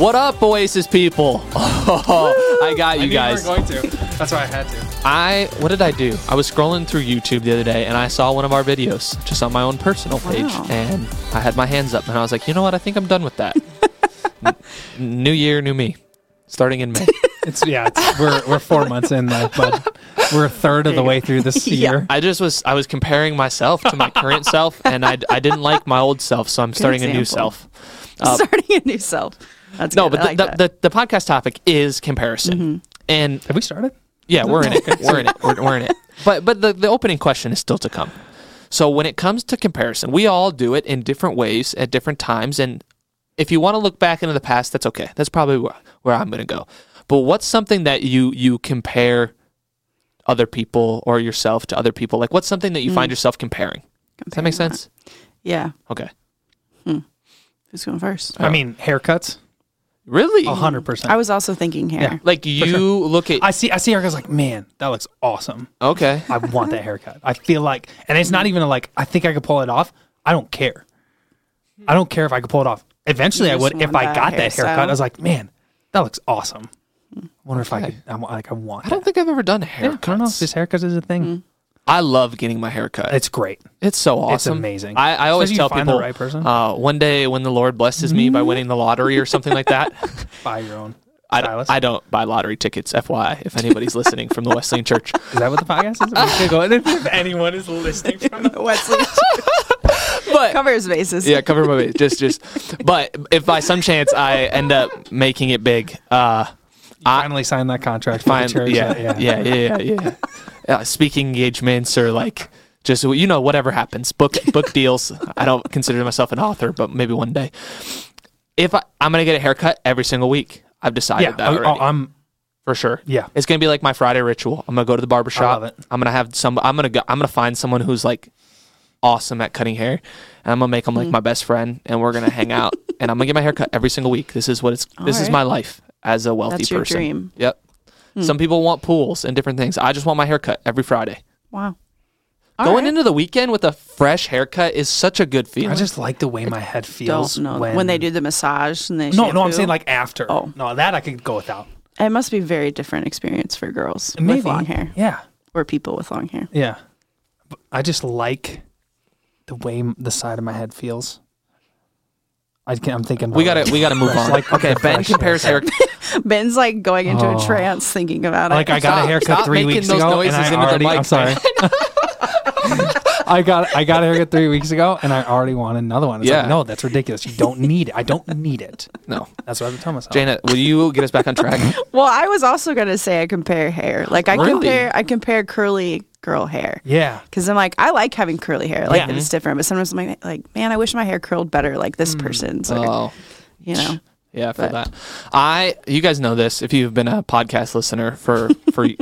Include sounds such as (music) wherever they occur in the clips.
What up, Oasis people? (laughs) I got you I knew guys. You were going to. That's why I had to. I what did I do? I was scrolling through YouTube the other day and I saw one of our videos just on my own personal page Wow. and I had my hands up and I was like, you know what? I think I'm done with that. (laughs) N- new year, new me. Starting in May. (laughs) It's yeah. It's, we're we're four months in though, but we're a third of the way through this Yeah. year. I just was I was comparing myself to my current self and I, I didn't like my old self, so I'm starting a new self. Uh, Starting a new self. That's no, good. but the, like the. Mm-hmm. the, the podcast topic is comparison. And Have we started? Yeah, we're in it. (laughs) We're in it. We're, we're in it. But but the, the opening question is still to come. So when it comes to comparison, we all do it in different ways at different times. And if you want to look back into the past, that's okay. That's probably where, where I'm going to go. But what's something that you you compare other people or yourself to other people? Like what's something that you Mm. find yourself comparing? Does that make Comparing sense? yeah. Okay. Who's going first? I mean, haircuts. Really? A hundred percent. I was also thinking hair. Yeah. Like you look at I see. I see haircuts like, man, that looks awesome. okay. I want that haircut. I feel like, and it's not even a, like I think I could pull it off. I don't care. I don't care if I could pull it off. Eventually, You I just would if want I that got that hairstyle. haircut. I was like, man, that looks awesome. I wonder if I Okay. could. I'm like, I want. I don't that. think I've ever done Yeah, haircuts. I don't know if this haircut is a thing. Mm. I love getting my haircut. It's great. It's so awesome. It's amazing. I, I always tell if you find people the right person. Uh, one day when the Lord blesses me by winning the lottery or something like that. (laughs) Buy your own. I. I don't buy lottery tickets, FYI, if anybody's listening from the Wesleyan Church. (laughs) Is that what the podcast is? We could go if anyone is listening from the Wesley But covers bases. yeah, cover my base. Just, just. But if by some chance I end up making it big, uh, I finally signed that contract. For find the yeah, yeah, yeah, yeah, yeah, Uh, speaking engagements or like just you know whatever happens, book (laughs) book deals. I don't consider myself an author, but maybe one day. If I, I'm gonna get a haircut every single week, I've decided Yeah, that I, already. I'm. for sure. Yeah. It's gonna be like my Friday ritual. I'm gonna go to the barbershop. I'm gonna have some. I'm gonna go. I'm gonna find someone who's like awesome at cutting hair, and I'm gonna make them like my best friend, and we're gonna hang out, (laughs) and I'm gonna get my hair cut every single week. This is what it's. this is my life as a wealthy That's your person. dream. Hmm. Yep. Some people want pools and different things. I just want my hair cut every Friday. Wow. Going into the weekend with a fresh haircut is such a good feeling. I just like the way my head feels don't know when, when, they do the massage and they No, no, I'm saying like after. Oh. no, that I could go without. it must be a very different experience for girls Maybe with long hair Yeah, or people with long hair. yeah. I just like the way the side of my head feels. I can, I'm thinking. we gotta it. we gotta move on. like okay, Ben compares hair. haircut. (laughs) Ben's like going into Oh. a trance thinking about it. Like I got Stop- a haircut stop three making weeks those ago, and noises I into the already. mic, I'm sorry. (laughs) I got I got a haircut three weeks ago, and I already want another one. It's Yeah. like, no, that's ridiculous. You don't need it. I don't need it. No, That's what I have to tell myself. Janet, will you get us back on track? (laughs) well, I was also gonna say I compare hair. Like I Really? compare I compare curly girl hair. Yeah. Because I'm like, I like having curly hair. Like Yeah. it's different. But sometimes I'm like, like, man, I wish my hair curled better like this Mm. person's. Or, oh. you know. Yeah, for that. I you guys know this if you've been a podcast listener for for (laughs) a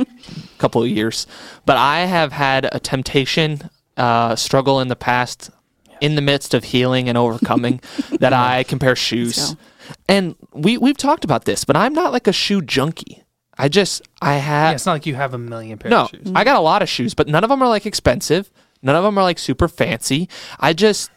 couple of years, but I have had a temptation, uh, struggle in the past, in the midst of healing and overcoming, (laughs) that I compare shoes. And we we've talked about this, but I'm not like a shoe junkie. I just I Yeah, have it's not like you have a million pairs no, of shoes. I got a lot of shoes, but none of them are like expensive. None of them are like super fancy. I just,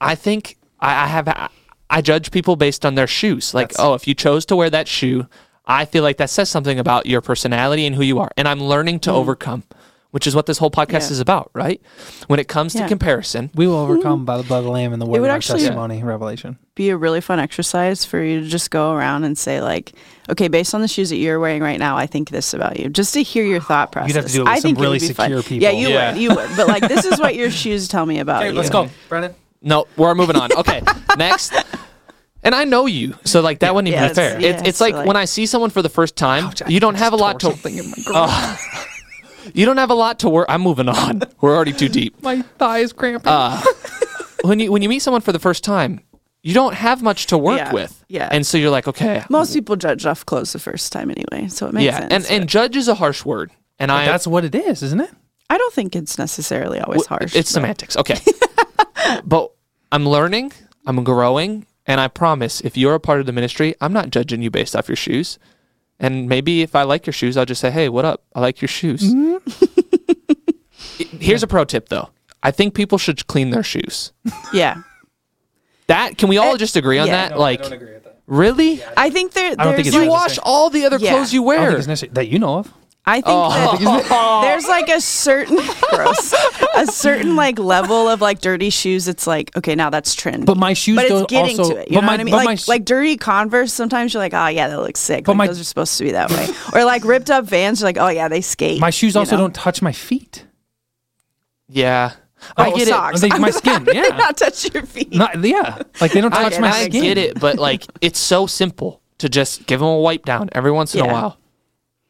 I think I, I have, I judge people based on their shoes. Like, That's- oh, if you chose to wear that shoe, I feel like that says something about your personality and who you are. And I'm learning to overcome, which is what this whole podcast Yeah. is about, right? When it comes to comparison, We will overcome by the blood of the lamb and the word would of our actually- testimony, revelation. Be a really fun exercise for you to just go around and say like, okay, based on the shoes that you're wearing right now, I think this about you. Just to hear your thought process. have to do it with I some think it really would be fun. people. Yeah, you Yeah. would. You would. But like, this is what your (laughs) shoes tell me about Okay, you. let's go, Brennan. no, we're moving on. Okay, (laughs) next. And I know you, so like that wouldn't even Yeah, be fair. it's- It's, it's like, so, like- when I see someone for the first time, Ouch, you don't have a lot to. something in my Oh. (laughs) you don't have a lot to work. I'm moving on. (laughs) We're already too deep. My thigh is cramping. Uh, when you when you meet someone for the first time, you don't have much to work Yeah, with. yeah. And so you're like, okay, Most people judge off clothes the first time anyway, so it makes yeah. sense. And and judge is a harsh word, and I That's what it is, isn't it? I don't think it's necessarily always harsh. It's but- semantics. Okay. (laughs) but I'm learning. I'm growing, and I promise, if you're a part of the ministry, I'm not judging you based off your shoes. And maybe if I like your shoes, I'll just say, "Hey, what up? I like your shoes." (laughs) Here's a pro tip, though. I think people should clean their shoes. (laughs) Yeah. That can we all Uh, just agree on yeah. that? like, agree with that. Really? I think there. I don't think it's You like, right. wash all the other Yeah. clothes you I don't think wear. it's necessary that you know of. I think Oh. that (laughs) there's like a certain (laughs) gross, a certain like level of like dirty shoes. It's like okay, now that's trend. But my shoes but it's don't getting also- to it. You but know my- what I mean? Like sh- like dirty Converse. Sometimes you're like, oh yeah, that looks sick. But Like, my- those are supposed to be that way. or like ripped up Vans. You're like, oh yeah, they skate. My shoes also know? don't touch my feet. Yeah. Oh, I get socks. They, my skin, (laughs) They yeah, not touch your feet. not yeah. Like they don't it. I, touch my I skin. I get it, but like it's so simple to just give them a wipe down every once in a while.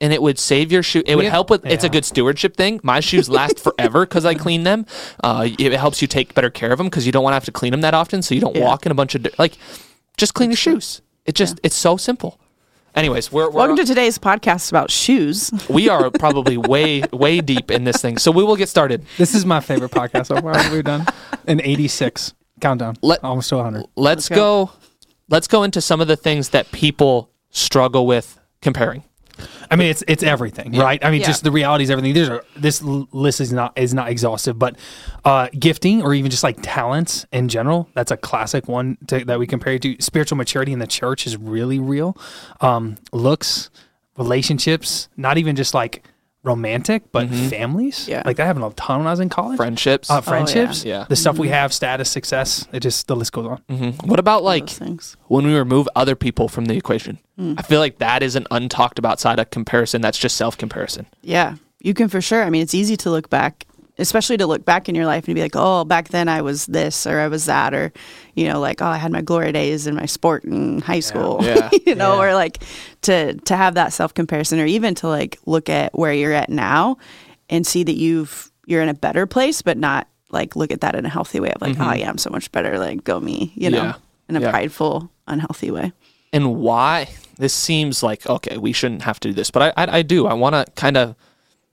And it would save your shoe. It would Yeah. help with. It's a good stewardship thing. My shoes last (laughs) forever because I clean them. Uh, it helps you take better care of them because you don't want to have to clean them that often. So you don't Yeah. walk in a bunch of dirt. like. Just clean your shoes. It just it's so simple. Anyways, we're, we're Welcome to today's podcast about shoes. (laughs) we are probably way way deep in this thing. So we will get started. This is my favorite podcast so far we've done. In '86 countdown, Let- almost to 100. let's Let's go. go. let's go into some of the things that people struggle with comparing I mean, it's it's everything, right? I mean, Yeah. just the reality is everything. There's a, this list is not is not exhaustive, but uh, gifting or even just like talents in general, that's a classic one to, that we compare it to. Spiritual maturity in the church is really real. Um, looks, relationships, not even just like romantic, but families. Yeah. like that happened a ton when I was in college. friendships Uh, friendships, yeah. the stuff we have, status, success. It just the list goes on. Mhm. what about like when we remove other people from the equation i feel like that is an untalked about side of comparison that's just self-comparison Yeah, you can for sure. I mean, it's easy to look back, especially to look back in your life and be like, oh, back then I was this or I was that, or, you know, like, oh, I had my glory days in my sport in high school, Yeah. (laughs) you know, Yeah. or like to to have that self comparison, or even to like look at where you're at now and see that you've you're in a better place, but not like look at that in a healthy way of like, oh mm-hmm. yeah, I'm so much better, like go me, you know, Yeah. in a Yeah. prideful, unhealthy way. and why this seems like okay we shouldn't have to do this but i i, I do i want to kind of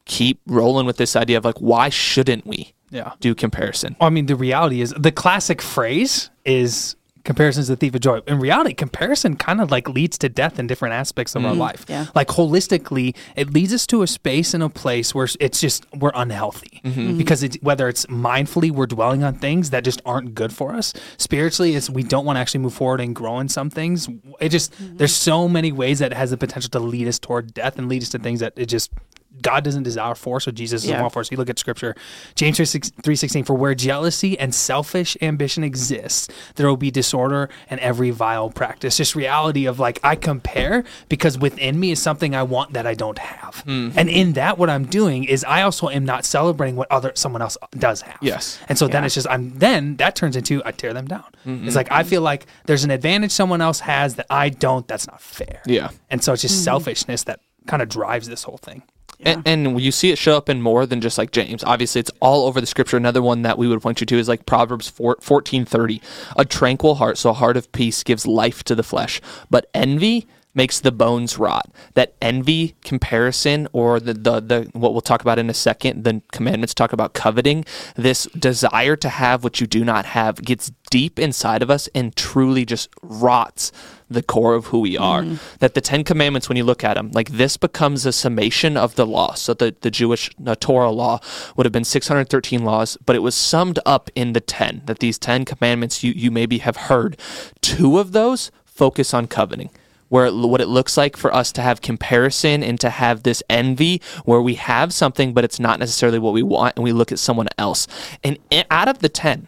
keep rolling with this idea of like why shouldn't we Yeah. do comparison I mean, the reality is the classic phrase is comparison's the thief of joy. In reality, comparison kind of like leads to death in different aspects of our mm-hmm. life. yeah. Like holistically, it leads us to a space and a place where it's just we're unhealthy mm-hmm. Mm-hmm. because it's whether it's mindfully we're dwelling on things that just aren't good for us. Spiritually, it's we don't want to actually move forward and grow in some things. It just there's so many ways that it has the potential to lead us toward death and lead us to things that it just God doesn't desire for, so Jesus is Yeah. all for us. You look at Scripture, James three sixteen. For where jealousy and selfish ambition exists, there will be disorder and every vile practice. Just reality of like I compare because within me is something I want that I don't have, Hmm. and in that what I'm doing is I also am not celebrating what other someone else does have. Yes. and so then it's just I'm then that turns into I tear them down. Mm-hmm. It's like I feel like there's an advantage someone else has that I don't. That's not fair. yeah and so it's just selfishness that kind of drives this whole thing. And, and you see it show up in more than just like James. Obviously, it's all over the scripture. Another one that we would point you to is like Proverbs 4, 1430. A tranquil heart, so a heart of peace, gives life to the flesh. But envy makes the bones rot. That envy comparison, or the, the, the what we'll talk about in a second, the commandments talk about coveting, this desire to have what you do not have gets deep inside of us and truly just rots the core of who we are. Mm. That the Ten Commandments, when you look at them, like this becomes a summation of the law. So the, the Jewish the Torah law would have been 613 laws, but it was summed up in the 10. That these 10 commandments, you, you maybe have heard, two of those focus on coveting. Where it, what it looks like for us to have comparison and to have this envy, where we have something, but it's not necessarily what we want, and we look at someone else. And out of the 10,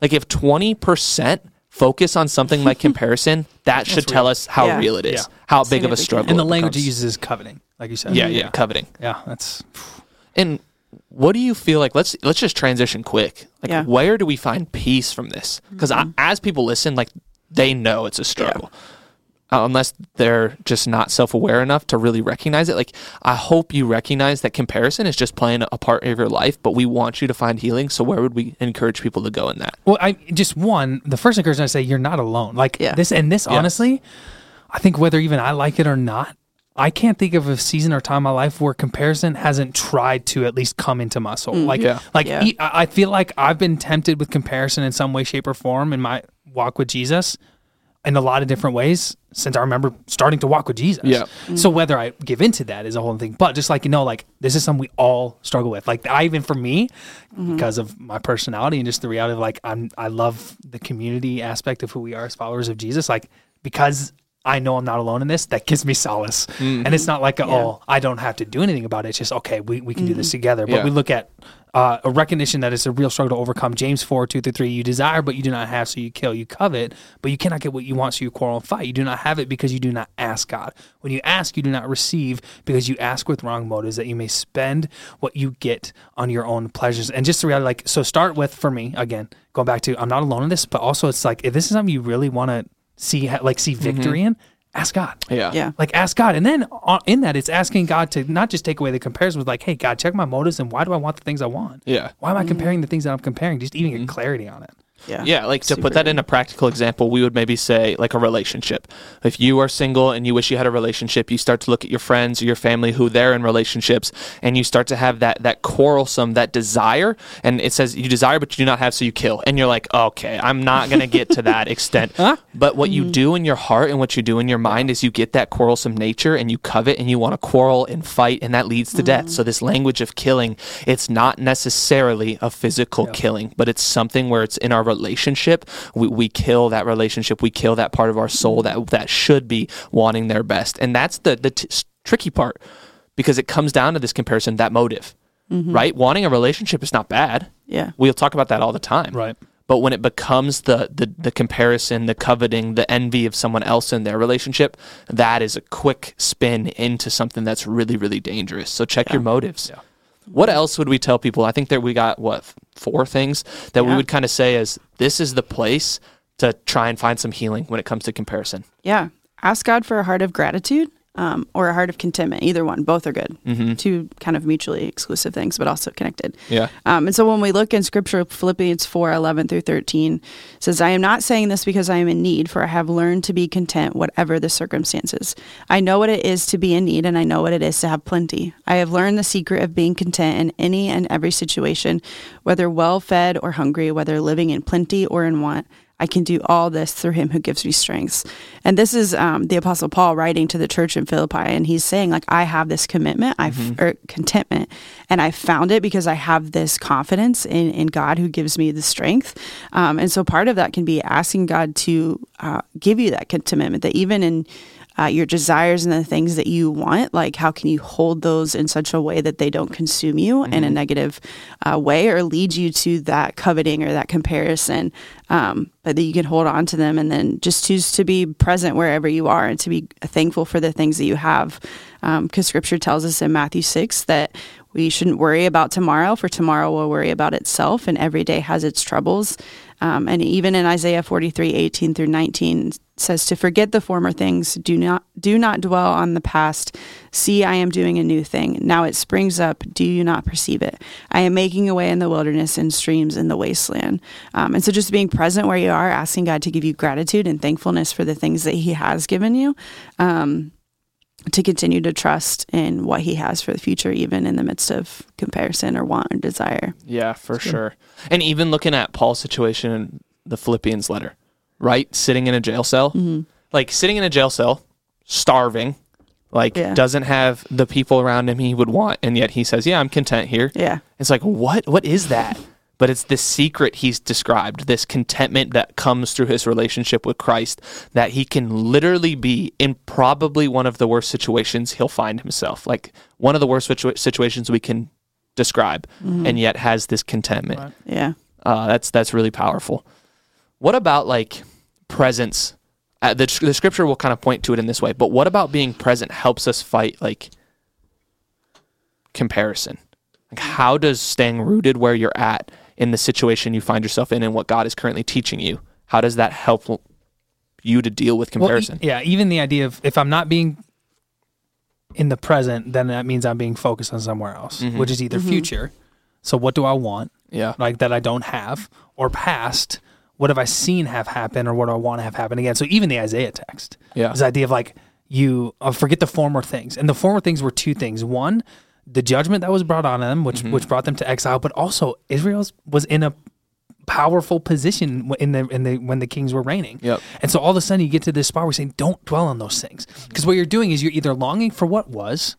like if 20% focus on something like (laughs) comparison, that should tell us how Yeah. real it is, Yeah. how big of a struggle. And the it language it becomes. uses is coveting, like you said. Yeah, yeah, coveting. Yeah, that's And what do you feel like? Let's let's just transition quick. Like, Yeah. where do we find peace from this? Because as people listen, like they know it's a struggle. Uh, unless they're just not self-aware enough to really recognize it like i hope you recognize that comparison is just playing a part of your life but we want you to find healing so where would we encourage people to go in that well. I just one. The first encouragement I say, you're not alone. Like Yeah. this, and this honestly, I think whether even I like it or not, I can't think of a season or time in my life where comparison hasn't tried to at least come into my soul. Like, Yeah. like Yeah. I feel like I've been tempted with comparison in some way, shape, or form in my walk with Jesus. In a lot of different ways since I remember starting to walk with Jesus. Yeah. So whether I give into that is a whole thing. But just like you know, like this is something we all struggle with. Like I even for me, mm-hmm. because of my personality and just the reality of like I'm I love the community aspect of who we are as followers of Jesus. Like because I know I'm not alone in this, that gives me solace. Mm-hmm. And it's not like, a, oh, I don't have to do anything about it. It's just, okay, we, we can do this together. But Mm-hmm. Yeah. we look at uh, a recognition that it's a real struggle to overcome. James 4, 2 through 3, you desire, but you do not have, so you kill. You covet, but you cannot get what you want, so you quarrel and fight. You do not have it because you do not ask God. When you ask, you do not receive because you ask with wrong motives that you may spend what you get on your own pleasures. And just the reality, like, so start with, for me, again, going back to, I'm not alone in this, but also it's like, if this is something you really want to see, like, see mm-hmm. victory in, ask God. Yeah. Yeah. Like ask God, and then uh, in that, it's asking God to not just take away the comparison with like, hey, God, check my motives and why do I want the things I want? Yeah. Why am I mm-hmm. comparing the things that I'm comparing? Just even get mm-hmm. clarity on it. Yeah. Yeah, like to Super put that in a practical example, we would maybe say like a relationship. If you are single and you wish you had a relationship, you start to look at your friends or your family who they're in relationships, and you start to have that that quarrelsome, that desire, and it says you desire but you do not have, so you kill, and you're like, okay, I'm not gonna get to that extent. (laughs) But what you mm-hmm. do in your heart and what you do in your mind is you get that quarrelsome nature and you covet and you want to quarrel and fight, and that leads to death. Mm-hmm. So this language of killing, it's not necessarily a physical killing, but it's something where it's in our relationship. We, we kill that relationship. We kill that part of our soul that that should be wanting their best, and that's the the t- s- tricky part because it comes down to this comparison, that motive, mm-hmm. right? Wanting a relationship is not bad. Yeah. We'll talk about that all the time. Right. But when it becomes the, the the comparison, the coveting, the envy of someone else in their relationship, that is a quick spin into something that's really, really dangerous. So check your motives. What else would we tell people? I think that we got what four things that we would kind of say is this is the place to try and find some healing when it comes to comparison. Yeah. Ask God for a heart of gratitude um, or a heart of contentment. Either one. Both are good. Two kind of mutually exclusive things, but also connected. Yeah. Um, and so when we look in scripture, Philippians 4 11 through 13 says, I am not saying this because I am in need, for I have learned to be content, whatever the circumstances. I know what it is to be in need, and I know what it is to have plenty. I have learned the secret of being content in any and every situation, whether well fed or hungry, whether living in plenty or in want. I can do all this through him who gives me strength. And this is um, the Apostle Paul writing to the church in Philippi, and he's saying, like, I have this commitment, I Mm-hmm. or contentment, and I found it because I have this confidence in, in God who gives me the strength. Um, and so part of that can be asking God to uh, give you that contentment, that even in uh, your desires and the things that you want, like how can you hold those in such a way that they don't consume you in a negative uh, way or lead you to that coveting or that comparison, um, but that you can hold on to them and then just choose to be present wherever you are and to be thankful for the things that you have. Because scripture tells us in Matthew 6 that we shouldn't worry about tomorrow, for tomorrow will worry about itself, and every day has its troubles. Um, and even in Isaiah 43, 18 through 19 says to forget the former things, do not do not dwell on the past. See, I am doing a new thing. Now it springs up. Do you not perceive it? I am making a way in the wilderness and streams in the wasteland. Um, and so just being present where you are, asking God to give you gratitude and thankfulness for the things that He has given you. Um, to continue to trust in what he has for the future, even in the midst of comparison or want or desire. Yeah, for sure. And even looking at Paul's situation in the Philippians letter, right? Sitting in a jail cell. Mm-hmm. Like sitting in a jail cell, starving, like Yeah. doesn't have the people around him he would want, and yet he says, "Yeah, I'm content here." Yeah. It's like, what? What is that? But it's this secret he's described, this contentment that comes through his relationship with Christ, that he can literally be in probably one of the worst situations he'll find himself. Like one of the worst situa- situations we can describe, and yet has this contentment. Yeah. Uh, that's that's really powerful. What about like presence? Uh, the, the scripture will kind of point to it in this way, but what about being present helps us fight like comparison? Like how does staying rooted where you're at in the situation you find yourself in and what God is currently teaching you, how does that help you to deal with Well, comparison? yeah, even the idea of if I'm not being in the present, then that means I'm being focused on somewhere else, which is either future. So what do I want? yeah. like that I don't have, or past, what have I seen have happen, or what do I want to have happen again? So even the Isaiah text, Yeah. this idea of like you uh, forget the former things, and the former things were two things: one, the judgment that was brought on them, which mm-hmm. which brought them to exile, but also Israel was in a powerful position in the in the when the kings were reigning. Yep. And so all of a sudden you get to this spot where you're saying, don't dwell on those things. Mm-hmm. Because what you're doing is you're either longing for what was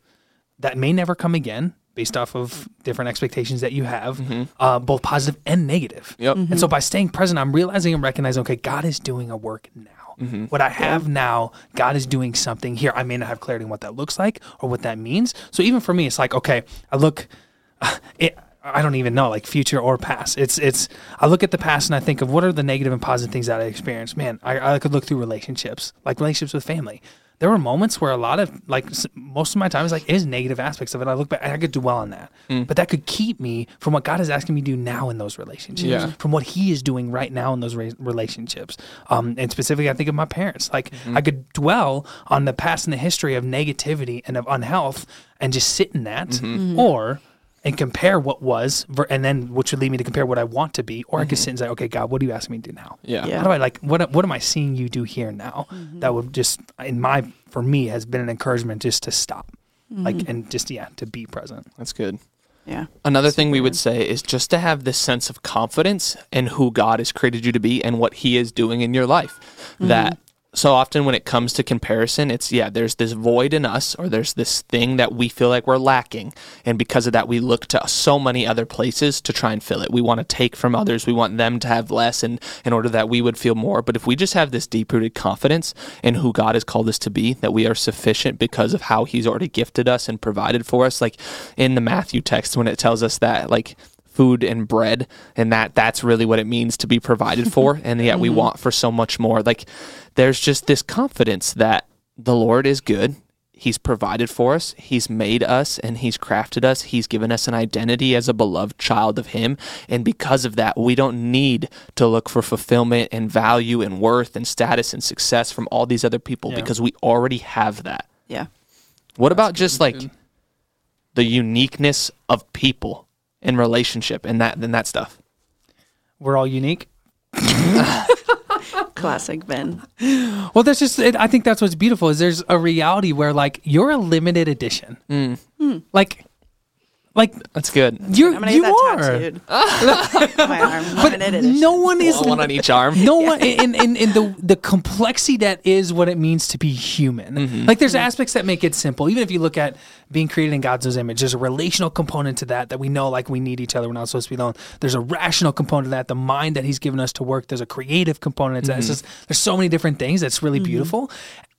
that may never come again based off of different expectations that you have, mm-hmm. uh, both positive and negative. Yep. And so by staying present, I'm realizing and recognizing, okay, God is doing a work now. Mm-hmm. What I have now, God is doing something here. I may not have clarity on what that looks like or what that means. So even for me, it's like, okay, I look, (sighs) it, I don't even know, like future or past. It's it's. I look at the past and I think of what are the negative and positive things that I experienced. Man, I, I could look through relationships, like relationships with family. There were moments where a lot of like most of my time is like is negative aspects of it. I look back, and I could dwell on that, hmm. but that could keep me from what God is asking me to do now in those relationships, Yeah. from what He is doing right now in those re- relationships. Um, and specifically, I think of my parents. Like mm-hmm. I could dwell on the past and the history of negativity and of unhealth, and just sit in that, mm-hmm. Mm-hmm. or and compare what was, ver- and then which would lead me to compare what I want to be, or I could mm-hmm. sit and say, okay, God, what are you asking me to do now? Yeah. Yeah. How do I like what what am I seeing you do here now? Mm-hmm. That would just in my for me has been an encouragement just to stop, like mm-hmm. and just yeah to be present. That's good. Yeah. Another thing we would say is just to have this sense of confidence in who God has created you to be and what He is doing in your life. That so often when it comes to comparison, it's yeah, there's this void in us or there's this thing that we feel like we're lacking. And because of that, we look to so many other places to try and fill it. We want to take from others, we want them to have less and in order that we would feel more. But if we just have this deep rooted confidence in who God has called us to be, that we are sufficient because of how He's already gifted us and provided for us, like in the Matthew text when it tells us that like food and bread and that that's really what it means to be provided for (laughs) and yet we want for so much more. Like there's just this confidence that the lord is good. He's provided for us. He's made us and he's crafted us. He's given us an identity as a beloved child of him. And because of that we don't need to look for fulfillment and value and worth and status and success from all these other people Yeah. because we already have that. Yeah. what about just like the uniqueness of people and relationship and that and that stuff? We're all unique. (laughs) Classic Ben. Well, that's just. It, I think that's what's beautiful is there's a reality where like you're a limited edition. Mm. Hmm. Like, like That's good. you I'm gonna you get that are. tattooed. (laughs) My arm. But edition. no one is One on (laughs) each arm. no one in, in, in the the complexity that is what it means to be human. Mm-hmm. Like there's aspects that make it simple. Even if you look at being created in God's image, there's a relational component to that that we know like we need each other. We're not supposed to be alone. There's a rational component to that. The mind that He's given us to work. There's a creative component to that. It's Mm-hmm. just there's so many different things that's really beautiful.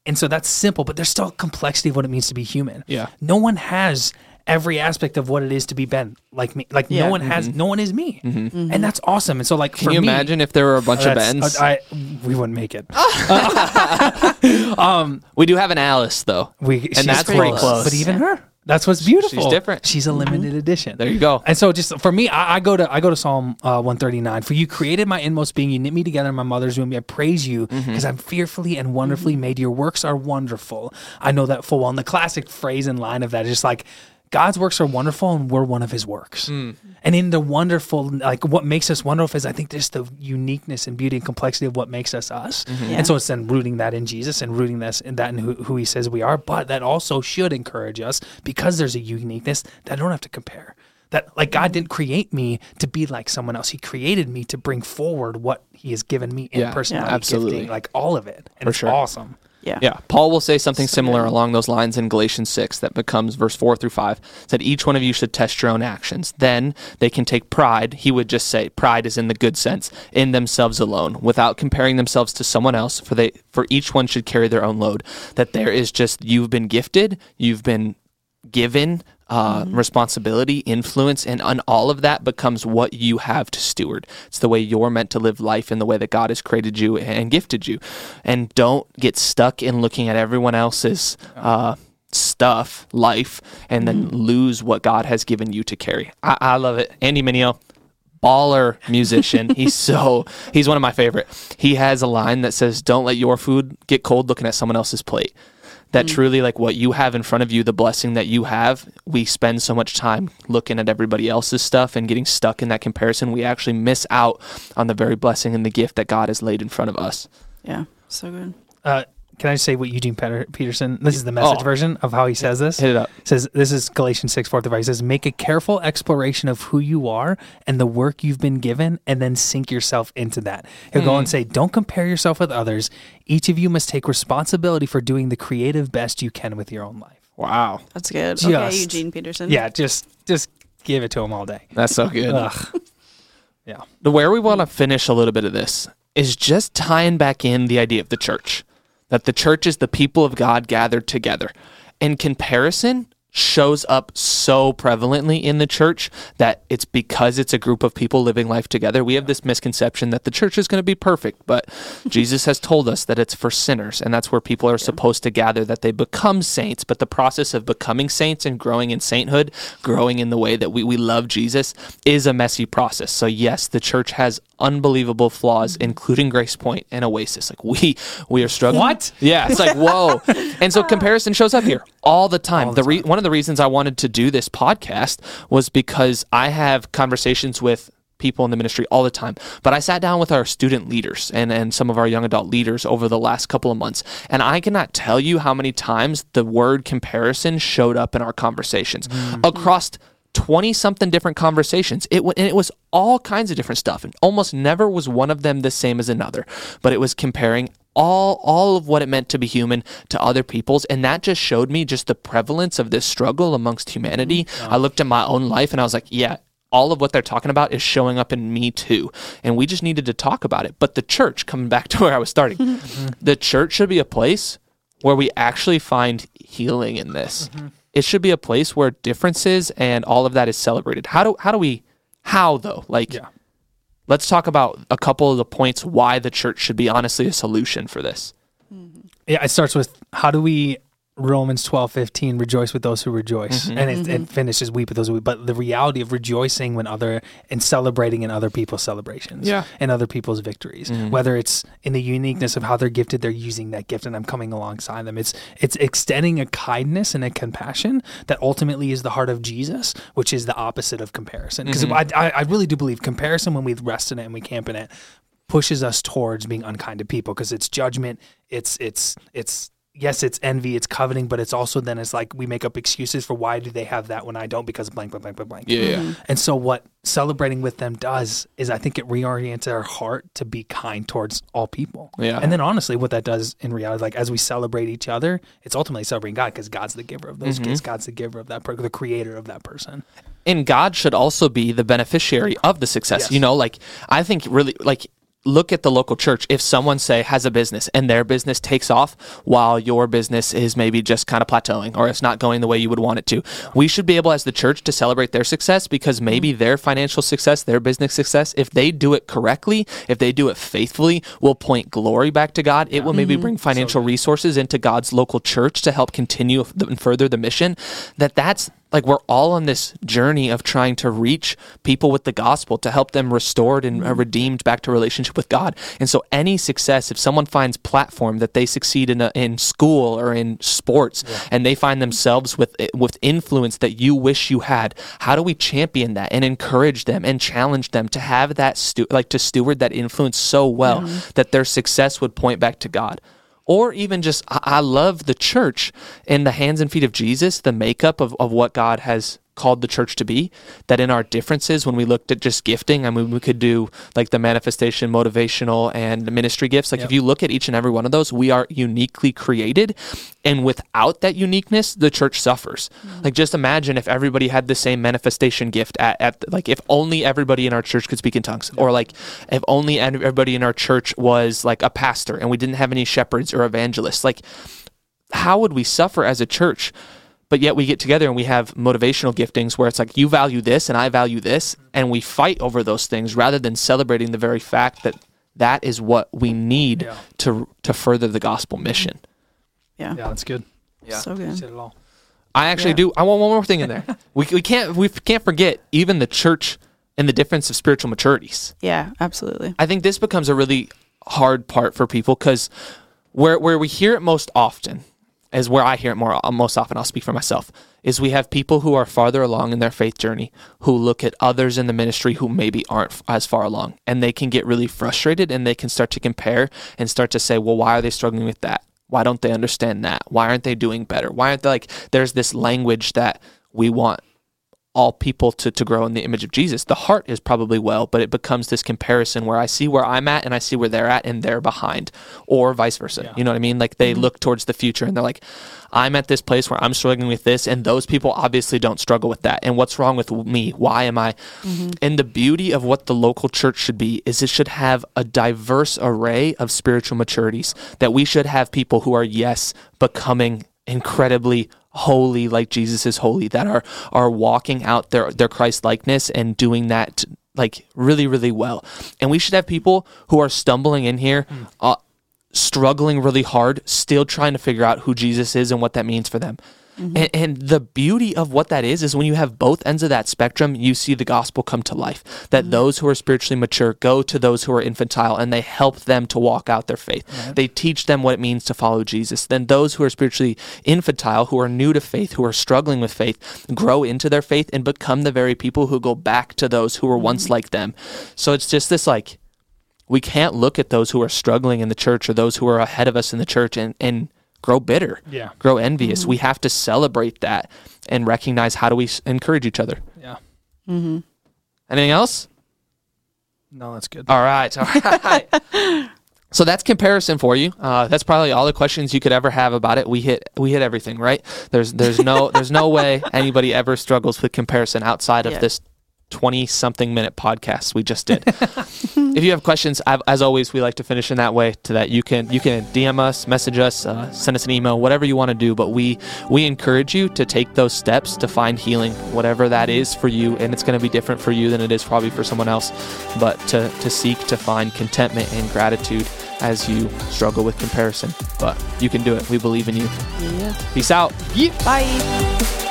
And so that's simple, but there's still complexity of what it means to be human. Yeah. No one has every aspect of what it is to be Ben like me. Like Yeah. no one has no one is me. And that's awesome. And so like Mm-hmm. Can for you me, imagine if there were a bunch of that's- Bens? I, we wouldn't make it. (laughs) we do have an Alice though. We and she's that's pretty pretty close. But even her, that's what's beautiful. She's different. She's a limited edition. There you go. And so, just for me, I, I go to I go to Psalm uh, one thirty nine. For you created my inmost being, you knit me together in my mother's womb. I praise you Mm-hmm. because I'm fearfully and wonderfully made. Your works are wonderful. I know that full well. And the classic phrase and line of that is just like. God's works are wonderful, and we're one of His works. Mm. And in the wonderful, like what makes us wonderful is, I think, just the uniqueness and beauty and complexity of what makes us us. Mm-hmm. Yeah. And so it's then rooting that in Jesus and rooting this in that in who, who He says we are. But that also should encourage us because there's a uniqueness that I don't have to compare. That like God didn't create me to be like someone else. He created me to bring forward what He has given me in Yeah, personality, absolutely. gifting, like all of it. And For it's sure. awesome. Yeah. Yeah, Paul will say something similar good. along those lines in Galatians 6 that becomes verse 4 through 5. Said each one of you should test your own actions. Then they can take pride. He would just say pride is in the good sense in themselves alone without comparing themselves to someone else for they for each one should carry their own load. That there is just you've been gifted, you've been given uh, responsibility, influence, and, and all of that becomes what you have to steward. It's the way you're meant to live life in the way that God has created you and gifted you. And don't get stuck in looking at everyone else's uh, stuff, life, and then lose what God has given you to carry. I, I love it. Andy Mineo, baller musician. he's (laughs) so he's one of my favorite. He has a line that says, "Don't let your food get cold looking at someone else's plate." That truly, like what you have in front of you, the blessing that you have, we spend so much time looking at everybody else's stuff and getting stuck in that comparison. We actually miss out on the very blessing and the gift that God has laid in front of us. Yeah. So good. Uh, can I just say what Eugene Peter- Peterson? This is the message Oh. version of how he says this. Hit it up. says this is Galatians 6, 4 through 5. He says, Make a careful exploration of who you are and the work you've been given, and then sink yourself into that. He'll go hmm. and say, Don't compare yourself with others. Each of you must take responsibility for doing the creative best you can with your own life. Wow, That's good. okay, Eugene Peterson. Yeah, just just give it to him all day. that's so good. Ugh. (laughs) Yeah. The where we want to finish a little bit of this is just tying back in the idea of the church that the church is the people of God gathered together. In comparison, shows up so prevalently in the church that it's because it's a group of people living life together. We have this misconception that the church is going to be perfect, but (laughs) Jesus has told us that it's for sinners, and that's where people are supposed to gather, that they become saints. But the process of becoming saints and growing in sainthood, growing in the way that we, we love Jesus, is a messy process. So, yes, the church has unbelievable flaws, mm-hmm. including Grace Point and Oasis. Like we we are struggling. What? Yeah, it's like whoa. (laughs) and so comparison shows up here all the time. the re- one of the reasons I wanted to do this podcast was because I have conversations with people in the ministry all the time. But I sat down with our student leaders and, and some of our young adult leaders over the last couple of months. And I cannot tell you how many times the word comparison showed up in our conversations mm-hmm. across 20 something different conversations. It w- and it was all kinds of different stuff and almost never was one of them the same as another, but it was comparing all all of what it meant to be human to other people's and that just showed me just the prevalence of this struggle amongst humanity. Mm-hmm. I looked at my own life and I was like, yeah, all of what they're talking about is showing up in me too. And we just needed to talk about it. But the church, coming back (laughs) to where I was starting, mm-hmm. the church should be a place where we actually find healing in this. Mm-hmm. It should be a place where differences and all of that is celebrated. How do how do we how though? Like Yeah. Let's talk about a couple of the points why the church should be honestly a solution for this. Yeah, it starts with how do we Romans twelve fifteen rejoice with those who rejoice, mm-hmm. and it, it mm-hmm. finishes weep with those who weep. But the reality of rejoicing when other and celebrating in other people's celebrations, Yeah. and other people's victories, mm-hmm. whether it's in the uniqueness of how they're gifted, they're using that gift, and I'm coming alongside them. It's it's extending a kindness and a compassion that ultimately is the heart of Jesus, which is the opposite of comparison. Because I, I I really do believe comparison when we rest in it and we camp in it pushes us towards being unkind to people because it's judgment it's it's it's yes it's envy it's coveting but it's also then it's like we make up excuses for why do they have that when i don't because blank blank blank blank blank Yeah. Mm-hmm. and so what celebrating with them does is i think it reorients our heart to be kind towards all people Yeah. and then honestly what that does in reality like as we celebrate each other it's ultimately celebrating god because god's the giver of those mm-hmm. gifts god's the giver of that per- the creator of that person and God should also be the beneficiary of the success. Yes. You know, like I think really like look at the local church. If someone say has a business and their business takes off while your business is maybe just kind of plateauing or it's not going the way you would want it to, we should be able as the church to celebrate their success because maybe mm. their financial success, their business success, if they do it correctly, if they do it faithfully, will point glory back to God. It will maybe mm-hmm. bring financial resources into God's local church to help continue and further the mission. That that's like we're all on this journey of trying to reach people with the gospel to help them restored and uh, redeemed back to relationship with God. And so any success, if someone finds platform that they succeed in a, in school or in sports, and they find themselves with eh, with influence that you wish you had, how do we champion that and encourage them and challenge them to have that stu- like to steward that influence so well that their success would point back to God? Or even just I, I love the church in the hands and feet of Jesus, the makeup of, of what God has called the church to be. That in our differences, when we looked at just gifting, I mean, we could do like the manifestation, motivational, and ministry gifts. Like if you look at each and every one of those, we are uniquely created, and without that uniqueness, the church suffers. Mm-hmm. Like just imagine if everybody had the same manifestation gift at, at like if only everybody in our church could speak in tongues, or like if only everybody in our church was like a pastor and we didn't have any shepherds or evangelists. Like how would we suffer as a church? But yet we get together and we have motivational giftings where it's like you value this and I value this, mm-hmm. and we fight over those things rather than celebrating the very fact that that is what we need Yeah. to to further the gospel mission. Yeah. yeah that's good Yeah. So good. said it all I actually Yeah. do. I want one more thing in there. (laughs) we, we can't we can't forget even the church and the difference of spiritual maturities. Yeah, absolutely. I think this becomes a really hard part for people because where where we hear it most often is where I hear it more uh, most often. I'll speak for myself. Is we have people who are farther along in their faith journey who look at others in the ministry who maybe aren't as far along, and they can get really frustrated and they can start to compare and start to say, well, why are they struggling with that? Why don't they understand that? Why aren't they doing better? Why aren't they like? There's this language that we want all people to, to grow in the image of Jesus. The heart is probably well, but it becomes this comparison where I see where I'm at and I see where they're at and they're behind, or vice versa. Yeah. You know what I mean? Like they mm-hmm. look towards the future and they're like, I'm at this place where I'm struggling with this, and those people obviously don't struggle with that. And what's wrong with me? Why am I? Mm-hmm. And the beauty of what the local church should be is it should have a diverse array of spiritual maturities, that we should have people who are, yes, becoming incredibly holy like Jesus is holy that are are walking out their their Christ likeness and doing that like really really well. And we should have people who are stumbling in here uh, struggling really hard still trying to figure out who Jesus is and what that means for them and, and the beauty of what that is is when you have both ends of that spectrum you see the gospel come to life. That mm-hmm. those who are spiritually mature go to those who are infantile and they help them to walk out their faith. They teach them what it means to follow jesus. Then those who are spiritually infantile who are new to faith who are struggling with faith grow into their faith and become the very people who go back to those who were once mm-hmm. like them. So it's just this like we can't look at those who are struggling in the church or those who are ahead of us in the church and, and grow bitter Yeah. grow envious. We have to celebrate that and recognize how do we encourage each other. Yeah. Anything else? No, that's good. All right. All right. (laughs) so that's comparison for you. Uh, that's probably all the questions you could ever have about it. We hit we hit everything, right? There's there's no there's no way anybody ever struggles with comparison outside of Yeah. this 20 something minute podcast we just did. if you have questions, I've, as always, we like to finish in that way to that you can you can DM us, message us, uh, send us an email, whatever you want to do. But we we encourage you to take those steps to find healing, whatever that is for you, and it's going to be different for you than it is probably for someone else. But to to seek to find contentment and gratitude as you struggle with comparison. But you can do it. We believe in you. Yeah. Peace out. Bye.